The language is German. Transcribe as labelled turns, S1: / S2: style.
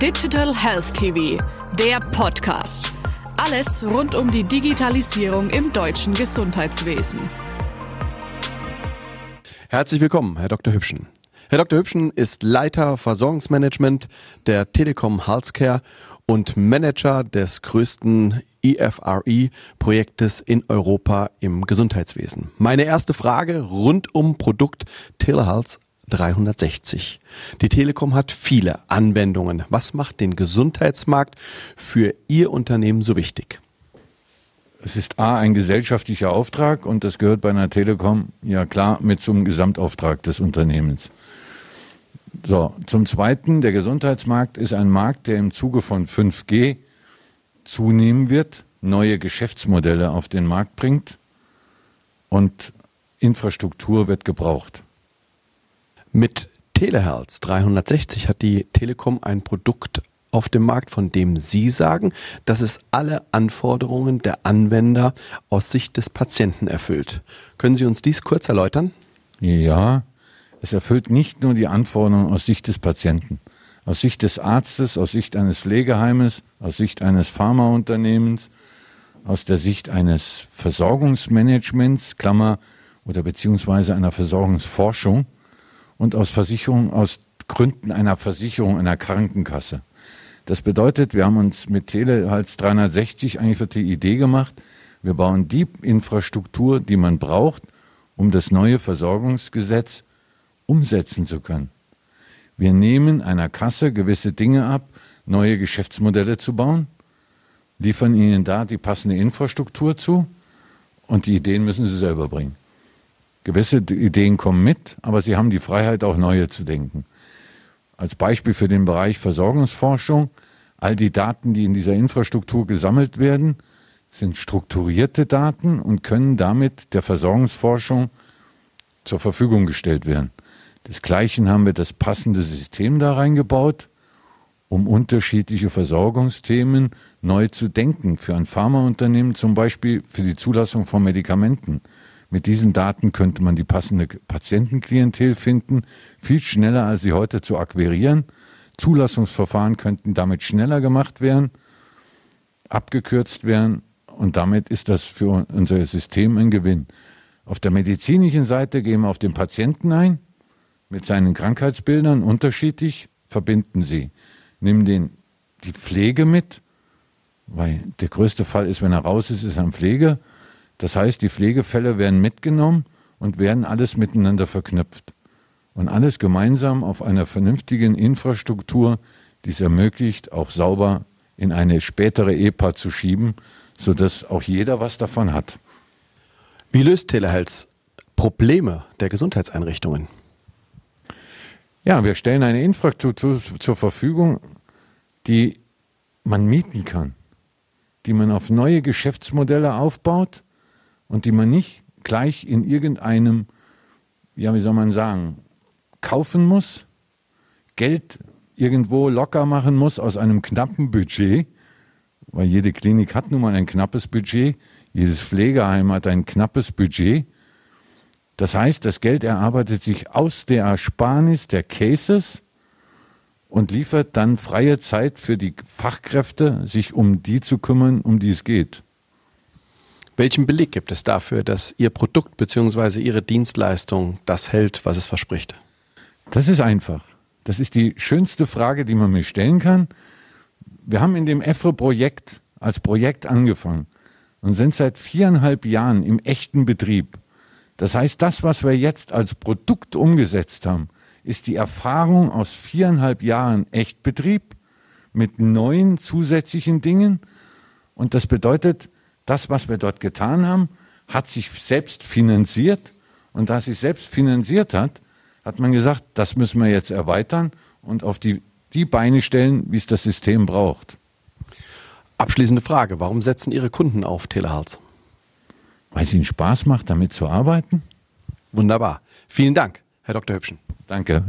S1: Digital Health TV, der Podcast. Alles rund um die Digitalisierung im deutschen Gesundheitswesen.
S2: Herzlich willkommen, Herr Dr. Hübschen. Herr Dr. Hübschen ist Leiter Versorgungsmanagement der Telekom Healthcare und Manager des größten EFRE-Projektes in Europa im Gesundheitswesen. Meine erste Frage rund um Produkt Telehealth 360. Die Telekom hat viele Anwendungen. Was macht den Gesundheitsmarkt für Ihr Unternehmen so wichtig?
S3: Es ist A, ein gesellschaftlicher Auftrag und das gehört bei einer Telekom ja klar mit zum Gesamtauftrag des Unternehmens. So, zum Zweiten, der Gesundheitsmarkt ist ein Markt, der im Zuge von 5G zunehmen wird, neue Geschäftsmodelle auf den Markt bringt und Infrastruktur wird gebraucht.
S2: Mit Teleherz 360 hat die Telekom ein Produkt auf dem Markt, von dem Sie sagen, dass es alle Anforderungen der Anwender aus Sicht des Patienten erfüllt. Können Sie uns dies kurz erläutern?
S3: Ja, es erfüllt nicht nur die Anforderungen aus Sicht des Patienten, aus Sicht des Arztes, aus Sicht eines Pflegeheimes, aus Sicht eines Pharmaunternehmens, aus der Sicht eines Versorgungsmanagements, Klammer, oder beziehungsweise einer Versorgungsforschung und aus Versicherung, aus Gründen einer Versicherung einer Krankenkasse. Das bedeutet, wir haben uns mit Telehals 360 eigentlich für die Idee gemacht, wir bauen die Infrastruktur, die man braucht, um das neue Versorgungsgesetz umsetzen zu können. Wir nehmen einer Kasse gewisse Dinge ab, neue Geschäftsmodelle zu bauen, liefern ihnen da die passende Infrastruktur zu und die Ideen müssen sie selber bringen. Gewisse Ideen kommen mit, aber sie haben die Freiheit, auch neue zu denken. Als Beispiel für den Bereich Versorgungsforschung, all die Daten, die in dieser Infrastruktur gesammelt werden, sind strukturierte Daten und können damit der Versorgungsforschung zur Verfügung gestellt werden. Desgleichen haben wir das passende System da reingebaut, um unterschiedliche Versorgungsthemen neu zu denken. Für ein Pharmaunternehmen zum Beispiel für die Zulassung von Medikamenten. Mit diesen Daten könnte man die passende Patientenklientel finden, viel schneller als sie heute zu akquirieren. Zulassungsverfahren könnten damit schneller gemacht werden, abgekürzt werden und damit ist das für unser System ein Gewinn. Auf der medizinischen Seite gehen wir auf den Patienten ein, mit seinen Krankheitsbildern unterschiedlich, verbinden sie. Nimm den, die Pflege mit, weil der größte Fall ist, wenn er raus ist, ist er ein Pflege. Das heißt, die Pflegefälle werden mitgenommen und werden alles miteinander verknüpft. Und alles gemeinsam auf einer vernünftigen Infrastruktur, die es ermöglicht, auch sauber in eine spätere EPA zu schieben, sodass auch jeder was davon hat.
S2: Wie löst Telehealth Probleme der Gesundheitseinrichtungen?
S3: Ja, wir stellen eine Infrastruktur zur Verfügung, die man mieten kann, die man auf neue Geschäftsmodelle aufbaut und die man nicht gleich in irgendeinem, ja, wie soll man sagen, kaufen muss, Geld irgendwo locker machen muss aus einem knappen Budget, weil jede Klinik hat nun mal ein knappes Budget, jedes Pflegeheim hat ein knappes Budget. Das heißt, das Geld erarbeitet sich aus der Ersparnis der Cases und liefert dann freie Zeit für die Fachkräfte, sich um die zu kümmern, um die es geht.
S2: Welchen Beleg gibt es dafür, dass Ihr Produkt bzw. Ihre Dienstleistung das hält, was es verspricht?
S3: Das ist einfach. Das ist die schönste Frage, die man mir stellen kann. Wir haben in dem EFRE-Projekt als Projekt angefangen und sind seit viereinhalb Jahren im echten Betrieb. Das heißt, das, was wir jetzt als Produkt umgesetzt haben, ist die Erfahrung aus viereinhalb Jahren Echtbetrieb mit neuen zusätzlichen Dingen. Und das bedeutet, das, was wir dort getan haben, hat sich selbst finanziert. Und da es sich selbst finanziert hat, hat man gesagt, das müssen wir jetzt erweitern und auf die, die Beine stellen, wie es das System braucht.
S2: Abschließende Frage. Warum setzen Ihre Kunden auf Teleharz?
S3: Weil es ihnen Spaß macht, damit zu arbeiten.
S2: Wunderbar. Vielen Dank, Herr Dr. Hübschen.
S3: Danke.